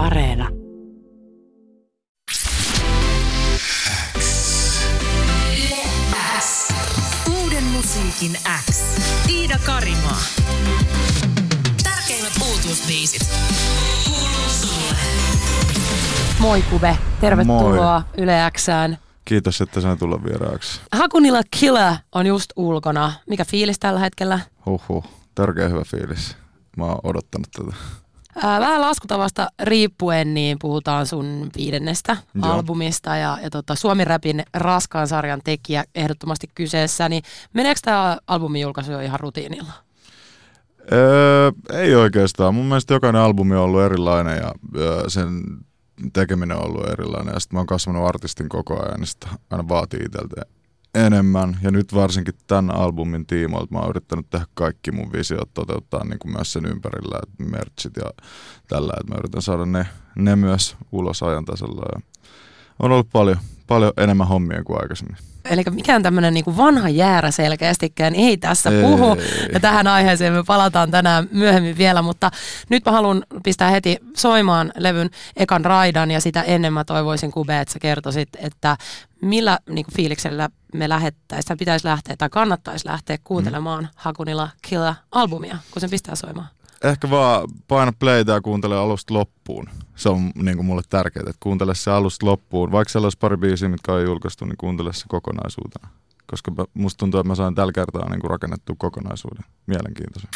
Areena. Uuden musiikin X. Iida Karimaa. Tärkeimmät uutuusbiisit. Kuuluu sulle. Moi Kube, tervetuloa Yle Xään. Kiitos, että sain tulla vieraaksi. Hakunilla Killer on just ulkona. Mikä fiilis tällä hetkellä? Huhhuh, tärkeä hyvä fiilis. Mä oon odottanut tätä. Vähän laskutavasta riippuen, niin puhutaan sun viidennestä Joo. albumista ja, ja tota, Suomi Rapin raskaan sarjan tekijä ehdottomasti kyseessä. Niin meneekö tämä albumin julkaisu jo ihan rutiinilla? Öö, ei oikeastaan. Mun mielestä jokainen albumi on ollut erilainen ja öö, sen tekeminen on ollut erilainen. Ja sitten mä oon kasvanut artistin koko ajan, niin sitä aina vaatii itseltä enemmän. Ja nyt varsinkin tämän albumin tiimoilta mä oon yrittänyt tehdä kaikki mun visiot toteuttaa niin kuin myös sen ympärillä, että merchit ja tällä, että mä yritän saada ne, ne myös ulos ajan tasalla. Ja on ollut paljon, paljon enemmän hommia kuin aikaisemmin. Eli mikään tämmöinen niin vanha jäärä selkeästikään ei tässä Ei. puhu. Ja tähän aiheeseen me palataan tänään myöhemmin vielä, mutta nyt mä haluan pistää heti soimaan levyn ekan raidan ja sitä ennen mä toivoisin Kube, että sä kertoisit, että millä niin kuin fiiliksellä me lähettäisiin, pitäisi lähteä tai kannattaisi lähteä kuuntelemaan Hakunilla Killa-albumia, kun sen pistää soimaan. Ehkä vaan paina playtä ja kuuntele alusta loppuun. Se on niin kuin mulle tärkeää, että kuuntele se alusta loppuun. Vaikka siellä olisi pari biisiä, mitkä on julkaistu, niin kuuntele se kokonaisuutena. Koska musta tuntuu, että mä sain tällä kertaa niin kuin rakennettua kokonaisuuden. Mielenkiintoisen.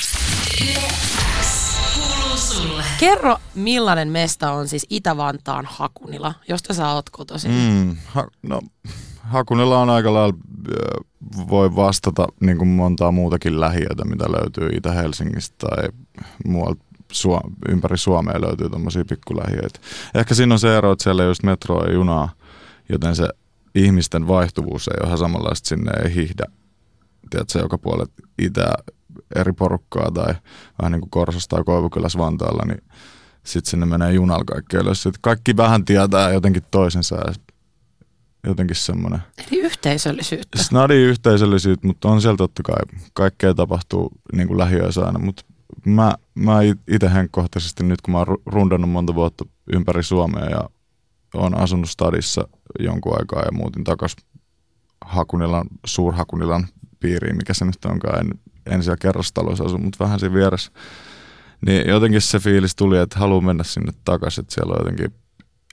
Kerro, millainen mesta on siis Itä-Vantaan Hakunila, josta sä oot kotoisin. Mm. Ha, no, Hakunilla on aika lailla, voi vastata niin kuin montaa muutakin lähiötä, mitä löytyy Itä-Helsingistä tai muualta Suo- ympäri Suomea löytyy tuommoisia pikkulähiöitä. Ehkä siinä on se ero, että siellä ei just metroa ja junaa, joten se ihmisten vaihtuvuus ei ole ihan samanlaista, sinne ei hihdä, tiedätkö, joka puolet itää eri porukkaa tai vähän niin kuin Korsossa tai Koivukylässä Vantaalla, niin sitten sinne menee junalla kaikki ylös. Kaikki vähän tietää jotenkin toisensa ja jotenkin semmoinen Eli yhteisöllisyyttä. snadi yhteisöllisyyttä, mutta on siellä totta kai kaikkea tapahtuu niin kuin lähiöissä aina, mutta mä, mä itse henkkohtaisesti nyt kun mä oon ru- rundannut monta vuotta ympäri Suomea ja oon asunut stadissa jonkun aikaa ja muutin takas Hakunilan, Suurhakunilan piiriin, mikä se nyt onkaan, en, en siellä kerrostaloissa asu, mutta vähän siinä vieressä. Niin jotenkin se fiilis tuli, että haluan mennä sinne takaisin, että siellä on jotenkin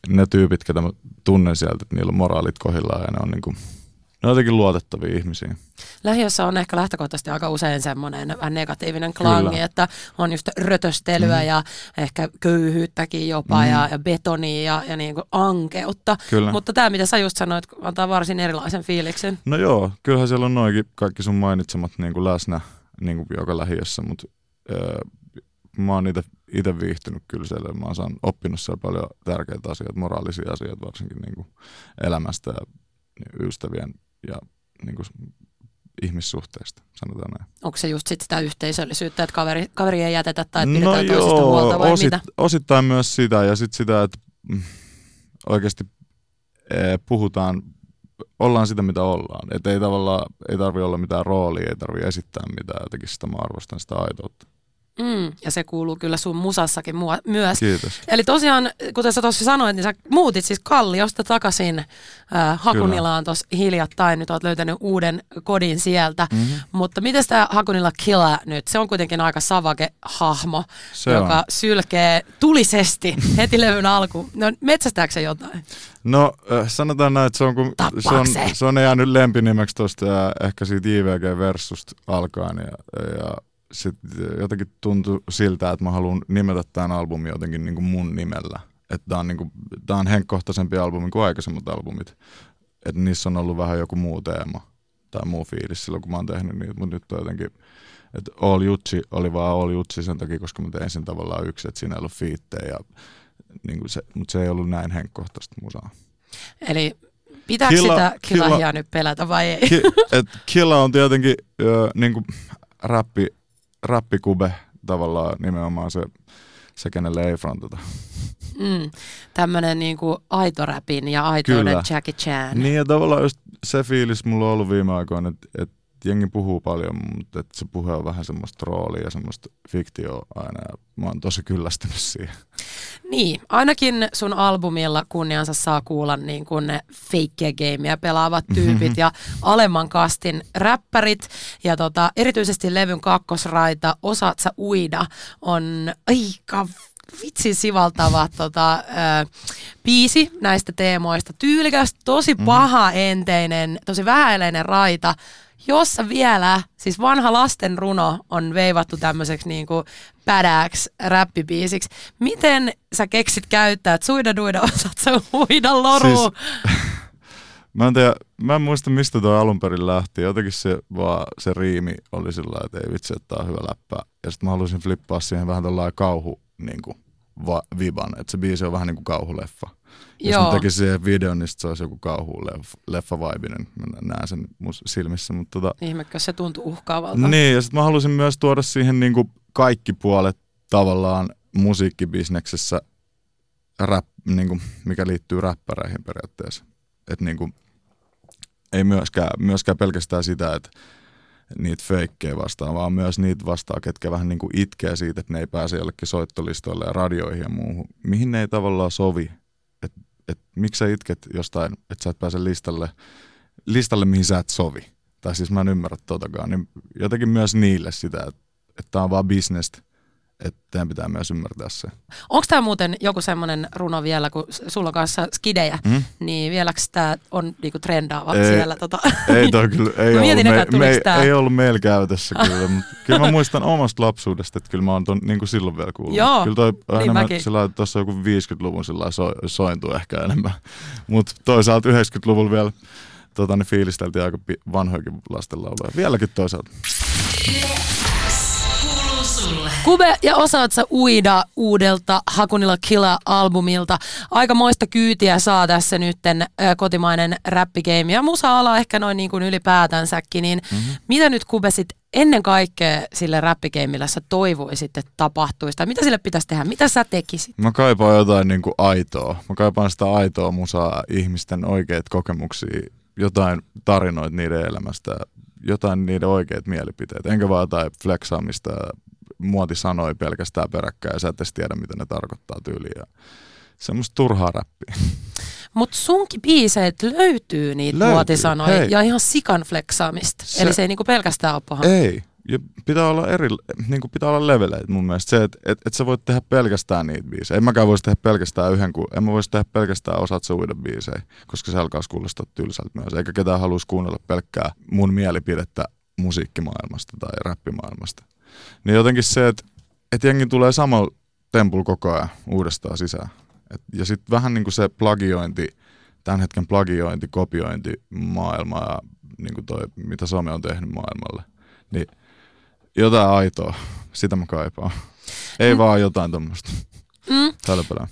ne tyypit, ketä mä tunnen sieltä, että niillä on moraalit kohdillaan ja ne on, niinku, ne on jotenkin luotettavia ihmisiä. Lähiössä on ehkä lähtökohtaisesti aika usein semmoinen vähän negatiivinen klangi, Kyllä. että on just rötöstelyä Mm. ja ehkä köyhyyttäkin jopa Mm. ja, ja betonia ja, ja niin kuin ankeutta. Kyllä. Mutta tämä, mitä sä just sanoit, antaa varsin erilaisen fiiliksen. No joo, kyllähän siellä on noikin kaikki sun mainitsemat niin kuin läsnä niin kuin joka lähiössä, mutta öö, mä oon itse viihtynyt kyllä siellä. Mä oon oppinut siellä paljon tärkeitä asioita, moraalisia asioita varsinkin niin kuin elämästä ja ystävien ja niin kuin ihmissuhteista, sanotaan näin. Onko se just sit sitä yhteisöllisyyttä, että kaveri, kaveri ei jätetä tai että pidetään toisista huolta vai No osit, mitä? osittain myös sitä ja sitten sitä, että mm, oikeasti eh, puhutaan, ollaan sitä mitä ollaan. Että ei tavallaan, ei tarvi olla mitään roolia, ei tarvi esittää mitään, jotenkin sitä mä arvostan sitä aitoutta. Mm, ja se kuuluu kyllä sun musassakin mua, myös. Kiitos. Eli tosiaan, kuten sä tuossa sanoit, niin sä muutit siis Kalliosta takaisin äh, Hakunilaan tuossa hiljattain. Nyt oot löytänyt uuden kodin sieltä. Mm-hmm. Mutta miten tämä Hakunilla Killa nyt? Se on kuitenkin aika savake hahmo, Se joka on. sylkee tulisesti heti levyn alkuun. No metsästääkö se jotain? No äh, sanotaan näin, että se on, kun, se on, se on jäänyt lempinimeksi tuosta ja ehkä siitä IVG Versusta alkaen ja, ja sit jotenkin tuntui siltä, että mä haluan nimetä tämän albumin jotenkin niin kuin mun nimellä. Että tää on, niin kuin, tää on henkkohtaisempi albumi kuin aikaisemmat albumit. Että niissä on ollut vähän joku muu teema tai muu fiilis silloin, kun mä oon tehnyt niitä, mutta nyt on jotenkin, että All Jutsi oli vaan All Jutsi sen takia, koska mä tein sen tavallaan yksi, että siinä ei ollut fiittejä, ja, niin kuin se, mutta se ei ollut näin henkkohtaista musaa. Eli pitääkö Killa- sitä Killahia Killa- nyt pelätä vai ei? Ki, et Killa on tietenkin ö, niinku rappi, rappikube tavallaan nimenomaan se, se kenelle ei frontata. Mm, Tämmöinen niinku aito räpin ja aitoinen Kyllä. Jackie Chan. Niin ja tavallaan just se fiilis mulla on ollut viime aikoina, että et jengi puhuu paljon, mutta et se puhe on vähän semmoista roolia ja semmoista fiktioa aina ja mä oon tosi kyllästynyt siihen. Niin, ainakin sun albumilla kunniansa saa kuulla niin kuin ne fake gameja pelaavat tyypit ja alemman kastin räppärit. Ja tota, erityisesti levyn kakkosraita Osaat sä uida on aika vitsi sivaltava tota, ö, biisi näistä teemoista. Tyylikäs, tosi paha enteinen, tosi vähäileinen raita, jossa vielä, siis vanha lasten runo on veivattu tämmöiseksi niin kuin pädääksi räppibiisiksi. Miten sä keksit käyttää, että suida duida osaat sä uida loru? Siis- Mä en, tiedä, mä en muista mistä tuo alun perin lähti. Jotenkin se, vaan, se riimi oli sillä että ei vitsi, että tää on hyvä läppä. Ja sitten mä halusin flippaa siihen vähän tällainen kauhu niin kuin, va, viban. Että se biisi on vähän niin kuin kauhuleffa. Jos Joo. mä tekisin siihen videon, niin se olisi joku kauhuleffa vaibinen. Mä näen sen mun silmissä. Mutta tota, Ihmekö se tuntuu uhkaavalta? niin, ja sitten mä halusin myös tuoda siihen niin kuin kaikki puolet tavallaan musiikkibisneksessä, rap, niin kuin, mikä liittyy räppäreihin periaatteessa. Et niin kuin, ei myöskään, myöskään pelkästään sitä, että niitä feikkejä vastaan, vaan myös niitä vastaan, ketkä vähän niin kuin itkee siitä, että ne ei pääse jollekin soittolistoille ja radioihin ja muuhun, mihin ne ei tavallaan sovi. Että et, miksi sä itket jostain, että sä et pääse listalle, listalle, mihin sä et sovi. Tai siis mä en ymmärrä totakaan. Niin jotenkin myös niille sitä, että, tää on vaan bisnestä, että teidän pitää myös ymmärtää se. Onko tämä muuten joku semmoinen runo vielä, kun sulla on kanssa skidejä, Mm? niin vieläks tämä on niinku trendaava Ei. siellä? Tota. Ei toi kyllä, ei, ollut, mietin me, me, tää. ei ollut meillä käytössä kyllä, mutta kyllä mä muistan omasta lapsuudesta, että kyllä mä oon ton niin kuin silloin vielä kuullut. Joo, kyllä toi niin enemmän sillä tuossa joku 50-luvun sillä so, sointu ehkä enemmän, mutta toisaalta 90-luvulla vielä tota, ne fiilisteltiin aika vanhoikin lastenlauluja. Vieläkin toisaalta. Sulle. Kube ja osaat sä uida uudelta Hakunilla Killa-albumilta. Aika moista kyytiä saa tässä nytten kotimainen räppigame ja musa-ala ehkä noin niin kuin ylipäätänsäkin. Niin mm-hmm. mitä nyt Kube sit ennen kaikkea sille räppigeimillä sä toivoisit, että tapahtuisi? Tai mitä sille pitäisi tehdä? Mitä sä tekisit? Mä kaipaan jotain niin kuin aitoa. Mä kaipaan sitä aitoa musaa, ihmisten oikeita kokemuksia, jotain tarinoita niiden elämästä, jotain niiden oikeita mielipiteitä. Enkä vaan jotain flexaamista, muoti sanoi pelkästään peräkkäin ja sä et edes tiedä, mitä ne tarkoittaa tyyliin. Ja semmoista turhaa räppiä. Mutta sunkin biiseet löytyy niitä Löytyy, muotisanoja hei. ja ihan sikan fleksaamista. Se- Eli se ei niinku pelkästään ole paha. Ei. Ja pitää olla eri, niin kuin pitää olla leveleitä mun mielestä. Se, että et, et sä voit tehdä pelkästään niitä biisejä. En mäkään voisi tehdä pelkästään yhden, ku- en mä voisi tehdä pelkästään osaat sä uuden biisejä, koska se alkaa kuulostaa tylsältä myös. Eikä ketään haluaisi kuunnella pelkkää mun mielipidettä musiikkimaailmasta tai räppimaailmasta. Niin jotenkin se, että et jengi tulee samalla tempulla koko ajan uudestaan sisään. Et, ja sitten vähän niin kuin se plagiointi, tämän hetken plagiointi, kopiointi maailma ja niin kuin toi, mitä some on tehnyt maailmalle. Niin jotain aitoa, sitä mä kaipaan. Ei mm. vaan jotain tuommoista. Mm. Hölpölää.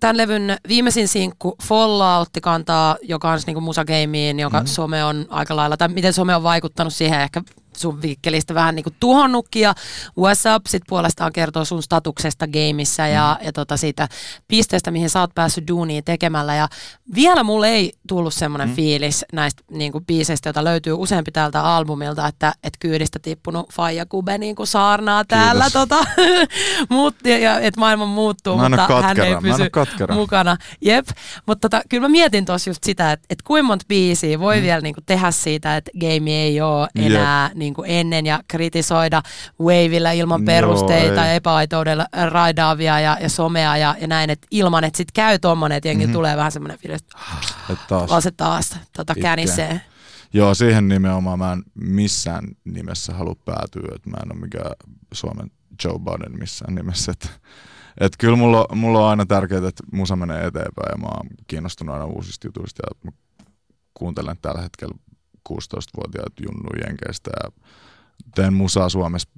Tämän levyn viimeisin sinkku Falloutti kantaa jo kans niinku musageimiin, joka mm. some on aika lailla, tai miten some on vaikuttanut siihen ehkä sun viikkelistä vähän niinku tuhonnutkin ja What's Up sit puolestaan kertoo sun statuksesta gameissa ja, ja tota siitä pisteestä, mihin sä oot päässyt duunia tekemällä ja vielä mulle ei tullut semmoinen mm. fiilis näistä niinku biiseistä, joita löytyy useampi täältä albumilta, että et kyydistä tippunut Faija Kube niinku saarnaa täällä Kiitos. tota, mut, ja, ja että maailma muuttuu, Mä mutta hän katkera, ei en oo pysy mukana. Jep, mutta tota, kyllä mä mietin tuossa just sitä, että, että kuinka monta biisiä voi mm. vielä niinku tehdä siitä, että game ei ole enää niinku ennen ja kritisoida wavilla ilman perusteita ei. ja epäaitoudella raidaavia ja, ja somea ja, ja näin, että ilman, että sit käy tommonen, että jengi mm-hmm. tulee vähän semmoinen fiilis, että Et taas. vaan se taas tota, känisee. Joo, siihen nimenomaan mä en missään nimessä halua päätyä, että mä en ole mikään Suomen Joe Biden missään nimessä. Että et kyllä mulla, mulla on aina tärkeää, että musa menee eteenpäin ja mä oon kiinnostunut aina uusista jutuista ja mä kuuntelen tällä hetkellä 16-vuotiaat junnu jenkeistä ja teen musaa Suomessa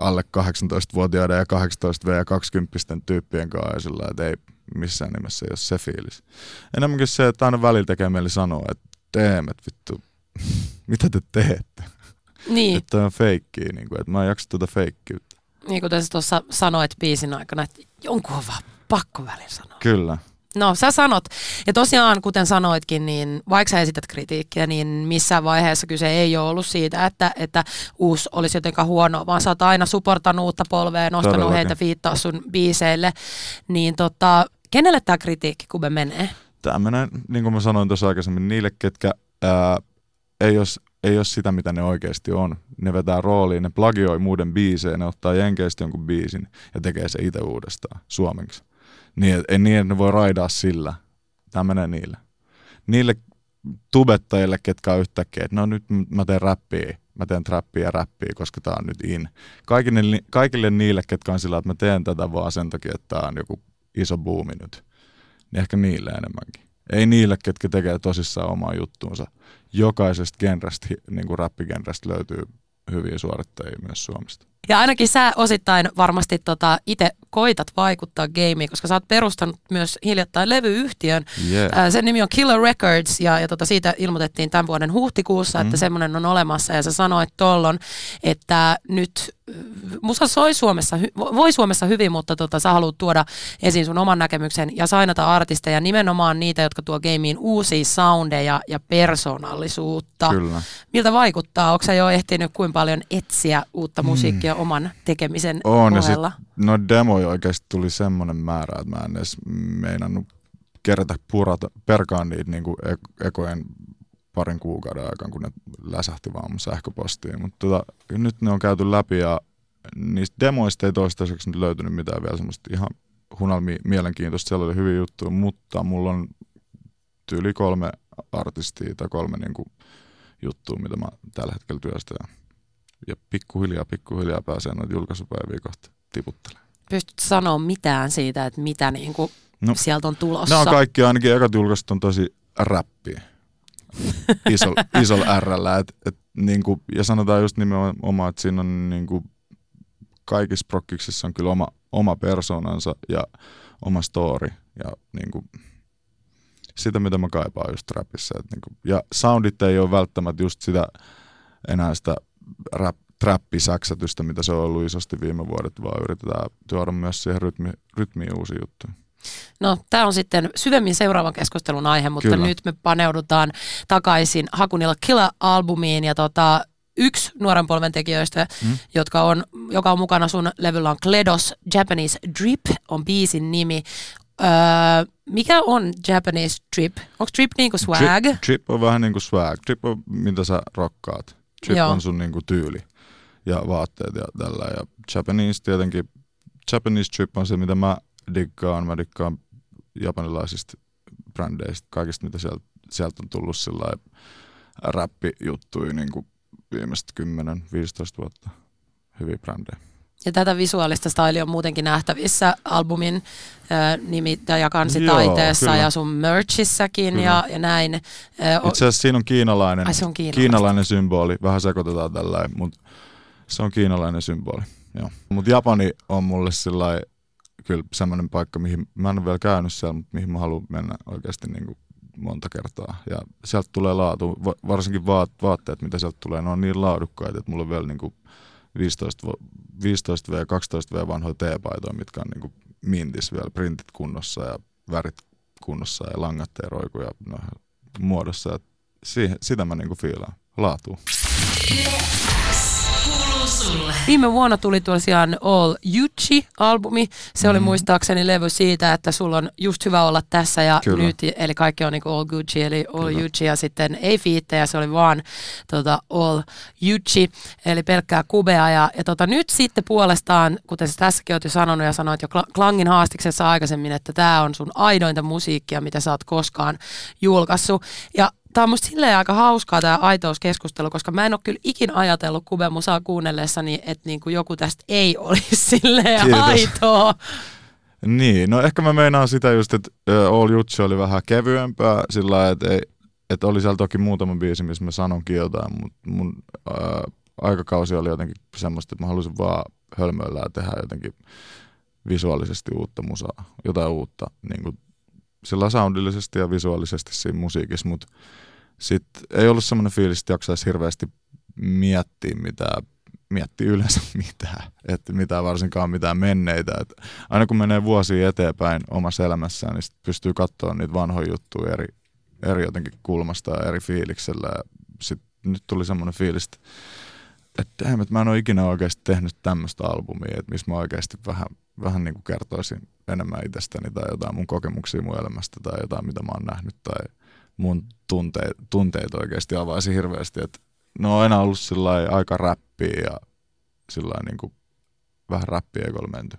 alle 18-vuotiaiden ja 18V ja 20 tyyppien kanssa ja sillä, että ei missään nimessä ei ole se fiilis. Enemmänkin se, että aina välillä tekee mieli sanoa, että että vittu, mitä te teette? Niin, Että on feikkiä, niin kuin, että mä en jaksa tuota feikkiyttä. niin sä tuossa sanoit biisin aikana, että jonkun on vaan pakko välillä sanoa. Kyllä. No sä sanot, ja tosiaan kuten sanoitkin, niin vaikka sä esität kritiikkiä, niin missään vaiheessa kyse ei ole ollut siitä, että, että uusi olisi jotenkaan huono, vaan sä oot aina supportanut uutta polvea ja nostanut Todellakin. heitä viittaa sun biiseille. Niin tota, kenelle tämä kritiikki, kun me menee? Tämä menee, niin kuin mä sanoin tuossa aikaisemmin, niille, ketkä ää, ei ole ei ole sitä, mitä ne oikeasti on. Ne vetää rooliin, ne plagioi muiden biisejä, ne ottaa jenkeistä jonkun biisin ja tekee se itse uudestaan suomeksi. Niin, ei niin, että ne voi raidaa sillä. Tämä menee niille. Niille tubettajille, ketkä on yhtäkkiä, että no nyt mä teen räppiä, mä teen trappia ja räppiä, koska tää on nyt in. Kaikille, kaikille niille, ketkä on sillä, että mä teen tätä vaan sen takia, että tää on joku iso buumi nyt. Niin ehkä niille enemmänkin. Ei niille, ketkä tekee tosissaan omaa juttuunsa. Jokaisesta genrestä, niin kuin räppigenrestä löytyy hyviä suorittajia myös Suomesta. Ja ainakin sä osittain varmasti tota, itse koitat vaikuttaa gameen, koska sä oot perustanut myös hiljattain levyyhtiön. Yeah. Ää, Sen nimi on Killer Records ja, ja tota, siitä ilmoitettiin tämän vuoden huhtikuussa, Mm. että semmoinen on olemassa ja sä sanoit tollon, että nyt äh, musa soi Suomessa, voi Suomessa hyvin, mutta tota, sä haluat tuoda esiin sun oman näkemyksen ja sainata artisteja, nimenomaan niitä, jotka tuo gameen uusia soundeja ja persoonallisuutta. Kyllä. Miltä vaikuttaa? Onko sä jo ehtinyt kuinka paljon etsiä uutta musiikkia oman tekemisen Mm. On, ja sit, ohella? no demoja oikeasti tuli semmoinen määrä, että mä en edes meinannut kerätä purata, perkaan niitä niin kuin ekojen parin kuukauden aikana, kun ne läsähti vaan mun sähköpostiin. Mutta tota, nyt ne on käyty läpi ja niistä demoista ei toistaiseksi nyt löytynyt mitään vielä semmoista ihan hunal mielenkiintoista. Siellä oli hyviä juttuja, mutta mulla on tyyli kolme artistia tai kolme niin kuin, juttua, mitä mä tällä hetkellä työstän. Ja pikkuhiljaa, pikkuhiljaa pääsee noita julkaisupäiviä kohta tiputtelemaan. Pystytkö sanoa mitään siitä, että mitä niin kuin No, sieltä on tulossa? Nämä on kaikki, ainakin ekat julkaisut on tosi räppiä. Isol, isolla Rllä. Et, et, niinku, ja sanotaan just nimenomaan, että siinä on niinku, kaikissa prokkiksissa on kyllä oma, oma persoonansa ja oma story. Ja niinku, sitä, mitä mä kaipaan just rapissa. Et, niinku, ja soundit ei ole välttämättä just sitä enää sitä rap, trappisäksätystä, mitä se on ollut isosti viime vuodet, vaan yritetään tuoda myös siihen rytmi, rytmiin uusia juttuja. No, tämä on sitten syvemmin seuraavan keskustelun aihe, mutta Kyllä. nyt me paneudutaan takaisin Hakunilla Killa-albumiin ja tota, yksi nuoren polven tekijöistä, Mm. jotka on, joka on mukana sun levyllä on Kledos, Japanese Drip on biisin nimi. Öö, mikä on Japanese Drip? Onko Drip niinku swag? Drip, drip on vähän niin kuin swag. Drip on mitä sä rokkaat. Drip Joo. on sun niin kuin tyyli ja vaatteet ja tällä. Ja Japanese tietenkin, Japanese drip on se, mitä mä diggaan. Mä diggaan japanilaisista brändeistä, kaikista mitä sieltä, sieltä on tullut sillä räppijuttuja niin kuin viimeiset 10-15 vuotta. Hyviä brändejä. Ja tätä visuaalista stylia on muutenkin nähtävissä albumin äh, nimi ja kansitaiteessa Joo, kyllä. ja sun merchissäkin Kyllä. ja, ja näin. Äh, Itse asiassa siinä on kiinalainen, Ai se on kiinalaista. kiinalainen symboli. Vähän sekoitetaan tällä, mutta se on kiinalainen symboli. Mutta Japani on mulle sillä kyllä semmoinen paikka, mihin mä en ole vielä käynyt siellä, mutta mihin mä haluan mennä oikeasti niin kuin monta kertaa. Ja sieltä tulee laatu, va- varsinkin vaat, vaatteet, mitä sieltä tulee, ne on niin laadukkaita, että mulla on vielä niin kuin 15, vo- 15 v 12 v vanhoja teepaitoja, mitkä on niin kuin mintis vielä, printit kunnossa ja värit kunnossa ja langat ja no, muodossa. Et siihen, sitä mä niinku fiilaan. Laatu. Kuuluu sulle. Viime vuonna tuli tosiaan All Yuchi-albumi. Se oli Mm. muistaakseni levy siitä, että sulla on just hyvä olla tässä ja Kyllä. nyt. Eli kaikki on niin All Gucci, eli All Kyllä. Yuchi ja sitten ei fiittejä, se oli vaan tota, All Yuchi, eli pelkkää kubea. Ja, ja tota, nyt sitten puolestaan, kuten sä tässäkin oot jo sanonut ja sanoit jo Kla- Klangin haastiksessa aikaisemmin, että tämä on sun aidointa musiikkia, mitä sä oot koskaan julkaissut. Ja Tämä on musta silleen aika hauskaa tämä aitouskeskustelu, koska mä en ole kyllä ikin ajatellut kubemusaa kuunnellessani, että niinku joku tästä ei olisi silleen Kiitos. aitoa. Niin, no ehkä mä meinaan sitä just, että All Jutsi oli vähän kevyempää sillä lailla, että, ei, että oli siellä toki muutama biisi, missä mä sanonkin jotain, mutta mun ää, aikakausi oli jotenkin semmoista, että mä halusin vaan hölmöillä ja tehdä jotenkin visuaalisesti uutta musaa, jotain uutta, niin kuin sillä soundillisesti ja visuaalisesti siinä musiikissa, mutta sitten ei ollut semmoinen fiilis, että jaksaisi hirveästi miettiä mitään miettiä yleensä mitään, että mitään varsinkaan mitään menneitä. Et aina kun menee vuosia eteenpäin omassa elämässään, niin sit pystyy katsoa niitä vanhoja juttuja eri, eri jotenkin kulmasta ja eri fiiliksellä. Ja sit nyt tuli semmoinen fiilis, että että mä en ole ikinä oikeasti tehnyt tämmöistä albumia, että missä mä oikeasti vähän, vähän niin kuin kertoisin enemmän itsestäni tai jotain mun kokemuksia mun elämästä tai jotain, mitä mä oon nähnyt tai mun tunteet, tunteita oikeasti avaisi hirveästi. Että ne on aina ollut sillä aika räppiä ja sillä niin kuin vähän räppiä ekolla menty.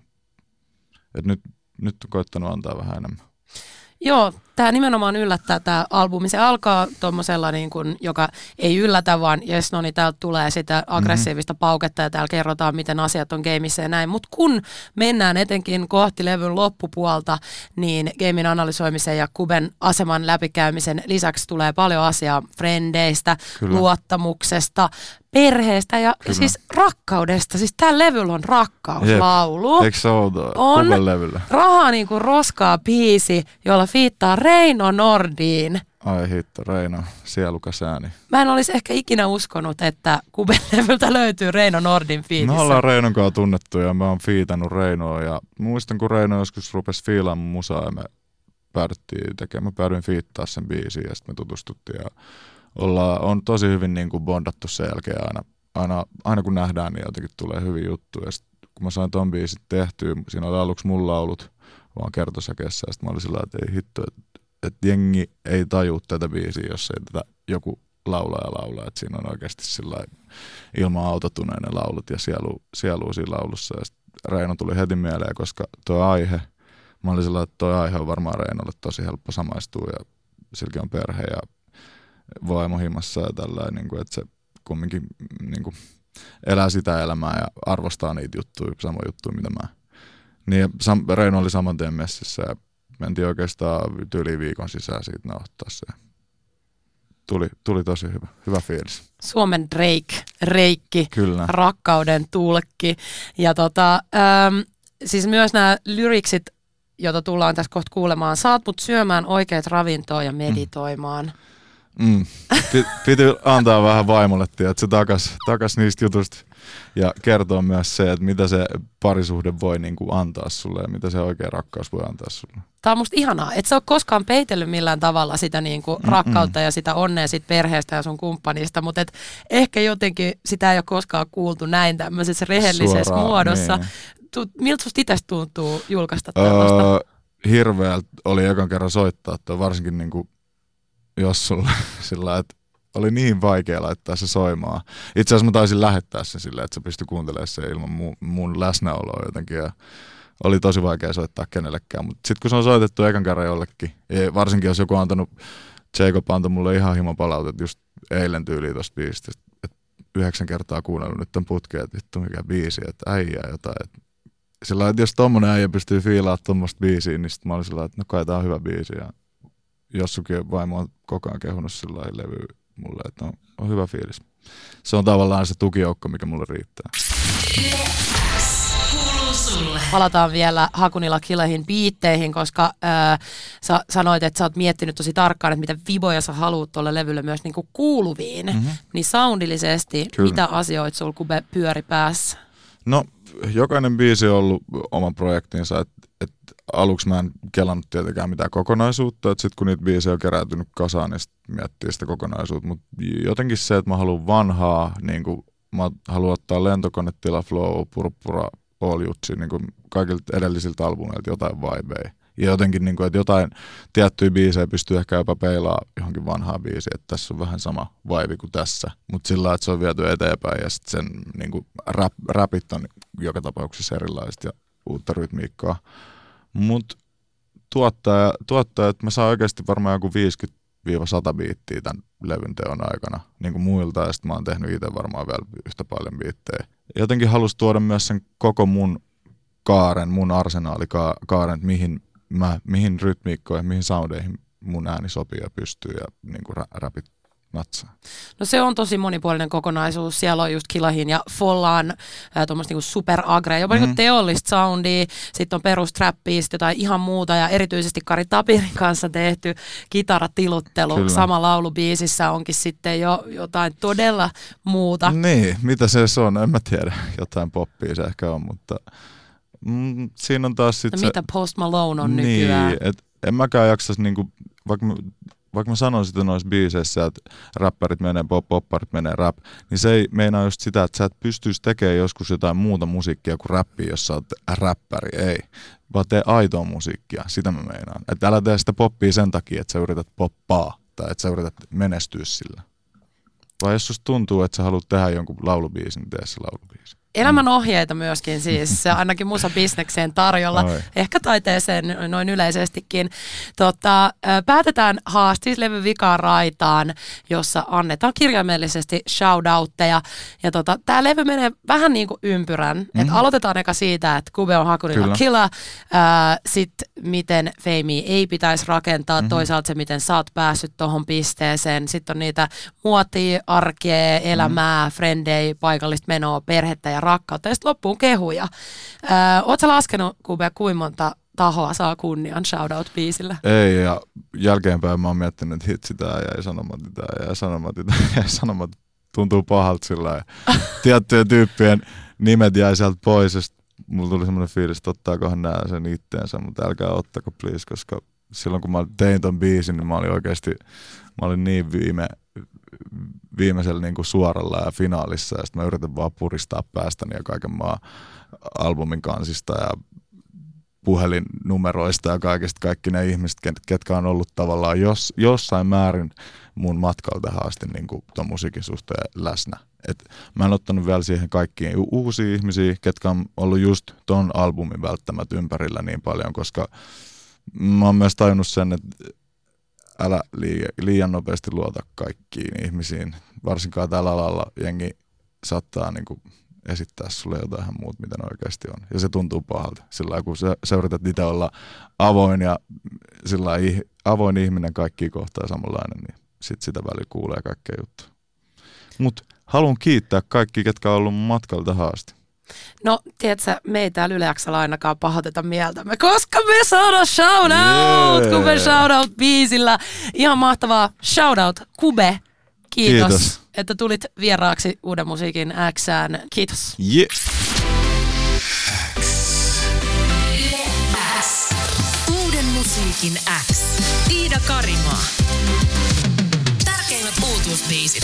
Et nyt, nyt on koittanut antaa vähän enemmän. Joo, tämä nimenomaan yllättää tämä albumi. Se alkaa tuommoisella, niin kuin, joka ei yllätä, vaan jes, no niin täältä tulee sitä aggressiivista pauketta ja täällä kerrotaan, miten asiat on gameissa ja näin. Mutta kun mennään etenkin kohti levyn loppupuolta, niin gamein analysoimisen ja Kuben aseman läpikäymisen lisäksi tulee paljon asiaa frendeistä, Kyllä. luottamuksesta, perheestä ja Kyllä. siis rakkaudesta. Siis tämä levyllä on rakkauslaulu. Eikö se outoa? On. Levyllä. Rahaa niinku roskaa biisi, jolla fiittaa Reino Nordiin. Ai hitto, Reino, sielukas ääni. Mä en olisi ehkä ikinä uskonut, että Kuben levyltä löytyy Reino Nordin fiitissä. Me ollaan Reinon kanssa tunnettu ja mä oon fiitannut Reinoa ja muistan kun Reino joskus rupesi fiilaamaan musaa ja me päädyttiin tekemään, mä päädyin fiittaa sen biisin ja sitten me tutustuttiin ja ollaan, on tosi hyvin niin kuin bondattu sen jälkeen aina, aina, aina kun nähdään niin jotenkin tulee hyviä juttuja ja sit, kun mä sain ton biisin tehtyä, siinä oli aluksi mun laulut vaan kertosäkeessä ja sitten mä olin sillä että ei hitto, että et jengi ei taju tätä biisiä, jos ei tätä joku laulaa ja laulaa, että siinä on oikeasti sillä ilman autotuneen ne laulut ja sielu, sielu siinä laulussa. Ja Reino tuli heti mieleen, koska tuo aihe, mä olin sillä että tuo aihe on varmaan Reinolle tosi helppo samaistua ja silläkin on perhe ja vaimo himassa ja tällainen, niin kuin, että se kumminkin niin kuin, elää sitä elämää ja arvostaa niitä juttuja, samoja juttuja, mitä mä. Niin ja Reino oli saman tien messissä ja mentiin oikeastaan yli viikon sisään siitä nauhoittaa se. Tuli, tuli tosi hyvä, hyvä fiilis. Suomen Drake, Reikki, Kyllä. rakkauden tulkki. Ja tota, äm, siis myös nämä lyriksit, joita tullaan tässä kohta kuulemaan. Saat mut syömään oikeat ravintoa ja meditoimaan. Mm. Pi- Piti antaa vähän vaimolle, että se takas, takas niistä jutuista ja kertoa myös se, että mitä se parisuhde voi niin kuin antaa sulle ja mitä se oikea rakkaus voi antaa sulle. Tämä on musta ihanaa, et sä ole koskaan peitellyt millään tavalla sitä niinku rakkautta ja sitä onnea sit perheestä ja sun kumppanista, mutta et ehkä jotenkin sitä ei ole koskaan kuultu näin tämmöisessä rehellisessä Suoraan, muodossa. niin. Miltä susta itsestä tuntuu julkaista tällaista? Öö, hirveältä oli ekan kerran soittaa, että varsinkin niin kuin, jos sulla sillä että oli niin vaikea laittaa se soimaan. Itse asiassa mä taisin lähettää sen silleen, että se pystyi kuuntelemaan sen ilman mun, mun läsnäoloa jotenkin. Ja oli tosi vaikea soittaa kenellekään. Mutta sitten kun se on soitettu ekan kerran jollekin, ja varsinkin jos joku on antanut, Jacob antoi mulle ihan himo palautet just eilen tyyliin tosta biisistä, että yhdeksän kertaa kuunnellut nyt tämän putkeen, että vittu mikä biisi, että äijää jotain. Että sillä että jos tommonen äijä pystyy fiilaamaan tuommoista biisiä, niin sit mä olin sillä että no kai tää on hyvä biisi. Ja Jossukin vaimo on koko ajan kehunut sillä levy mulle, että on, on hyvä fiilis. Se on tavallaan se tukijoukko, mikä mulle riittää. Palataan vielä Hakunilla Kilehin biitteihin, koska ää, sä sanoit, että sä oot miettinyt tosi tarkkaan, että mitä viboja sä haluat tuolle levylle myös niinku kuuluviin. Mm-hmm. Niin soundillisesti, Kyllä. mitä asioita sul kube pyöri päässä? No, jokainen biisi on ollut oma projektinsa, että et aluksi mä en kelannut tietenkään mitään kokonaisuutta, että sitten kun niitä biisejä on keräytynyt kasaan, niin sit miettii sitä kokonaisuutta, mutta jotenkin se, että mä haluan vanhaa, niin kuin mä haluan ottaa lentokonetila, flow, purppura, all jutsi, niin kuin kaikilta edellisiltä albumeilta jotain vibeja. Ja jotenkin, niin kuin, että jotain tiettyjä biisejä pystyy ehkä jopa peilaa johonkin vanhaa biisiä, että tässä on vähän sama vibe kuin tässä, mutta sillä lailla, että se on viety eteenpäin ja sitten sen niin kuin rap, rapit on joka tapauksessa erilaiset ja uutta rytmiikkaa. Mutta tuottaja, tuottaja, että mä saan oikeasti varmaan joku 50-100 biittiä tämän levyn teon aikana niin kuin muilta, ja sitten mä oon tehnyt itse varmaan vielä yhtä paljon biittejä. Jotenkin halusi tuoda myös sen koko mun kaaren, mun arsenaalikaaren, että mihin, mä, mihin rytmiikkoihin, mihin soundeihin mun ääni sopii ja pystyy ja niin kuin rä- räpit natsaa. No se on tosi monipuolinen kokonaisuus. Siellä on just Kilahin ja Follaan tuommoista niinku superagre, jopa mm-hmm. niinku teollista soundia. Sitten on perustrappia, sitten jotain ihan muuta ja erityisesti Kari Tapirin kanssa tehty kitaratiluttelu. Kyllä. Sama laulubiisissä onkin sitten jo jotain todella muuta. Niin, mitä se on, en mä tiedä. Jotain poppia se ehkä on, mutta mm, siinä on taas No sitten se... mitä Post Malone on niin, nykyään? et en mäkään jaksaisi niinku, vaikka vaikka mä sanon sitä noissa biiseissä, että räppärit menee pop, popparit menee rap, niin se ei meinaa just sitä, että sä et pystyisi tekemään joskus jotain muuta musiikkia kuin räppiä, jos sä oot räppäri, ei. Vaan tee aitoa musiikkia, sitä mä meinaan. Että älä tee sitä poppia sen takia, että sä yrität poppaa tai että sä yrität menestyä sillä. Vai jos susta tuntuu, että sä haluat tehdä jonkun laulubiisin, tee se laulubiisi. Elämän ohjeita myöskin siis, ainakin musabisnekseen tarjolla, Oi. ehkä taiteeseen noin yleisestikin. Tota, päätetään haastislevy vikaan raitaan, jossa annetaan kirjaimellisesti shoutoutteja. Ja tota, tämä levy menee vähän niin kuin ympyrän. Mm-hmm. Et aloitetaan eka siitä, että Kube on Hakunilla killa, sitten miten feimiä ei pitäisi rakentaa, mm-hmm. toisaalta se, miten sä oot päässyt tuohon pisteeseen. Sitten on niitä muotia, arkea, elämää, mm-hmm. frendei, paikallista menoa, perhettä ja rakkautta. Ja sitten loppuun kehuja. Öö, Oletko laskenut, Kube, kuinka monta tahoa saa kunnian shoutout-biisillä? Ei, ja jälkeenpäin mä oon miettinyt, että hitsi tää jäi sanomatta, tää jäi sanomatta, tää jäi sanomatta. Tuntuu pahalta sillä. Tiettyjen tyyppien nimet jäi sieltä pois, ja mulla tuli semmoinen fiilis, että ottaakohan nää sen itteensä, mutta älkää ottako please, koska silloin kun mä tein ton biisin, niin mä olin oikeasti, mä olin niin viime, viimeisellä niin kuin suoralla ja finaalissa, ja sitten mä yritin vaan puristaa päästäni ja kaiken maa albumin kansista ja puhelinnumeroista ja kaikista kaikki ne ihmiset, ket- ketkä on ollut tavallaan jos, jossain määrin mun matkalla tähän asti niin kuin ton musiikin suhteen läsnä. Et mä en ottanut vielä siihen kaikkiin u- uusia ihmisiä, ketkä on ollut just ton albumin välttämättä ympärillä niin paljon, koska mä oon myös tajunnut sen, että älä liian, nopeasti luota kaikkiin ihmisiin. Varsinkaan tällä alalla jengi saattaa niin kuin esittää sulle jotain ihan muuta, mitä ne oikeasti on. Ja se tuntuu pahalta. Sillä kun sä, sä yrität olla avoin ja sillä avoin ihminen kaikki kohtaa samanlainen, niin sit sitä välillä kuulee kaikkea juttuja. Mutta haluan kiittää kaikki, ketkä on ollut matkalla tähän asti. No, tiedätkö, me ei täällä Yle Xllä ainakaan pahoiteta mieltämme, koska me saadaan shoutout, Jee. Kube shoutout biisillä. Ihan mahtavaa shoutout, Kube. Kiitos, Kiitos. että tulit vieraaksi Uuden musiikin Xään. Kiitos. Yeah. Uuden musiikin X. Iida Karimaa. Tärkeimmät uutuusbiisit.